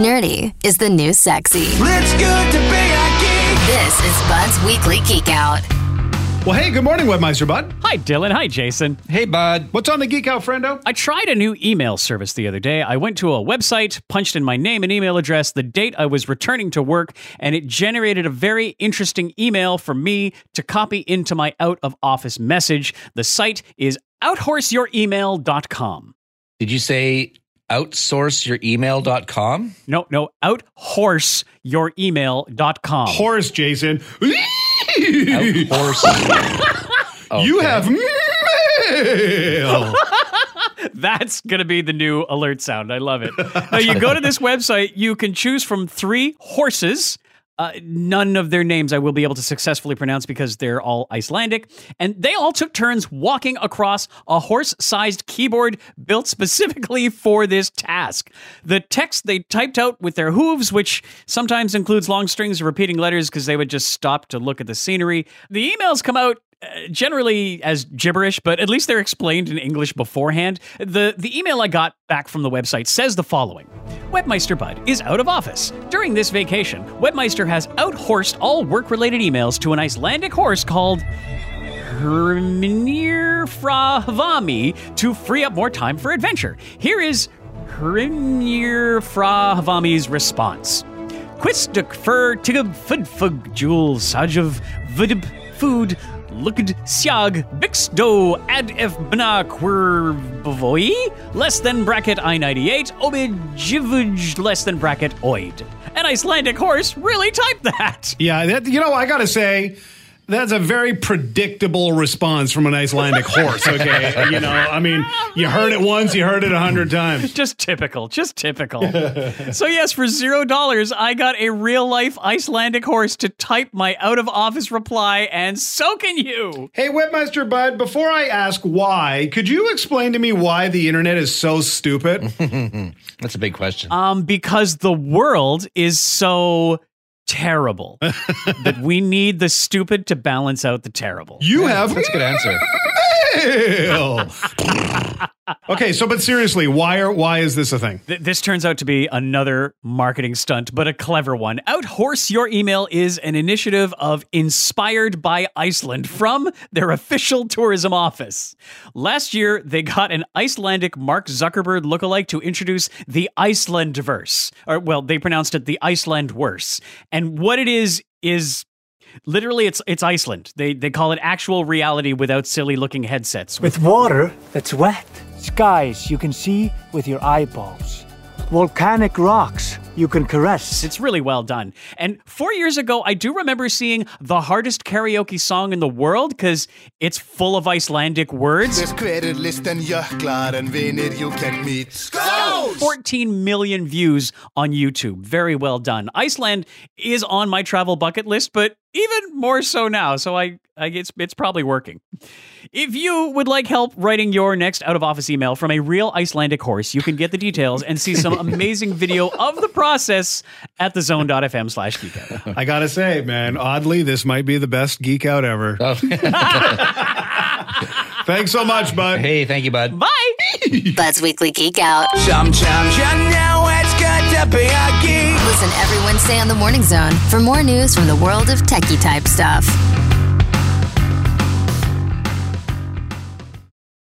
Nerdy is the new sexy. It's good to be a geek. This is Bud's Weekly Geek Out. Well, hey, good morning, Webmeister Bud. Hi, Dylan. Hi, Jason. Hey, bud. What's on the Geek Out, friendo? I tried a new email service the other day. I went to a website, punched in my name and email address, the date I was returning to work, and it generated a very interesting email for me to copy into my out of office message. The site is outhorseyouremail.com. Did you say outsourceyouremail.com? No, no, outhorseyouremail.com. Horse, Jason. Outhorse. You have mail. That's going to be the new alert sound. I love it. now, you go to this website, you can choose from three horses. Uh, none of their names I will be able to successfully pronounce because they're all Icelandic. And they all took turns walking across a horse sized keyboard built specifically for this task. The text they typed out with their hooves, which sometimes includes long strings of repeating letters because they would just stop to look at the scenery. The emails come out generally as gibberish, but at least they're explained in English beforehand. The the email I got back from the website says the following. Webmeister Bud is out of office. During this vacation, Webmeister has outhorsed all work-related emails to an Icelandic horse called Hermnir Frahavami to free up more time for adventure. Here is Hermnir Frahavami's response. Quistuk fur tigub fudfug jewel sajav vidib food looked siag bixdo ad f bna quirvoi less than bracket i 98 obijivuj less than bracket oid. An Icelandic horse really typed that. yeah, that, you know, I got to say, that's a very predictable response from an Icelandic horse, okay? you know, I mean, you heard it once, you heard it a hundred times. Just typical, just typical. so, yes, for zero dollars, I got a real life Icelandic horse to type my out of office reply, and so can you. Hey, Webmeister Bud, before I ask why, could you explain to me why the internet is so stupid? That's a big question. Um, because the world is so terrible that we need the stupid to balance out the terrible. You have That's a good answer. okay, so but seriously, why are why is this a thing? Th- This turns out to be another marketing stunt, but a clever one. Outhorse Your Email is an initiative of Inspired by Iceland from their official tourism office. Last year, they got an Icelandic Mark Zuckerberg lookalike to introduce the Iceland verse. Or, well, they pronounced it the Iceland worse. And what it is, is. Literally, it's it's Iceland. They they call it actual reality without silly looking headsets. With water that's wet, skies you can see with your eyeballs, volcanic rocks you can caress. It's really well done. And four years ago, I do remember seeing the hardest karaoke song in the world because it's full of Icelandic words. There's created list and jöklar and vinir you can meet. Skål! 14 million views on YouTube. Very well done. Iceland is on my travel bucket list, but even more so now. So I, I it's it's probably working. If you would like help writing your next out of office email from a real Icelandic horse, you can get the details and see some amazing video of the process at the zone.fm slash geekout. I gotta say, man, oddly, this might be the best geek out ever. Oh, Thanks so much, bud. hey, thank you, bud. Bye! Bud's Weekly Geek Out. Sometimes you know it's good to be a geek. Listen every Wednesday on the Morning Zone for more news from the world of techie type stuff.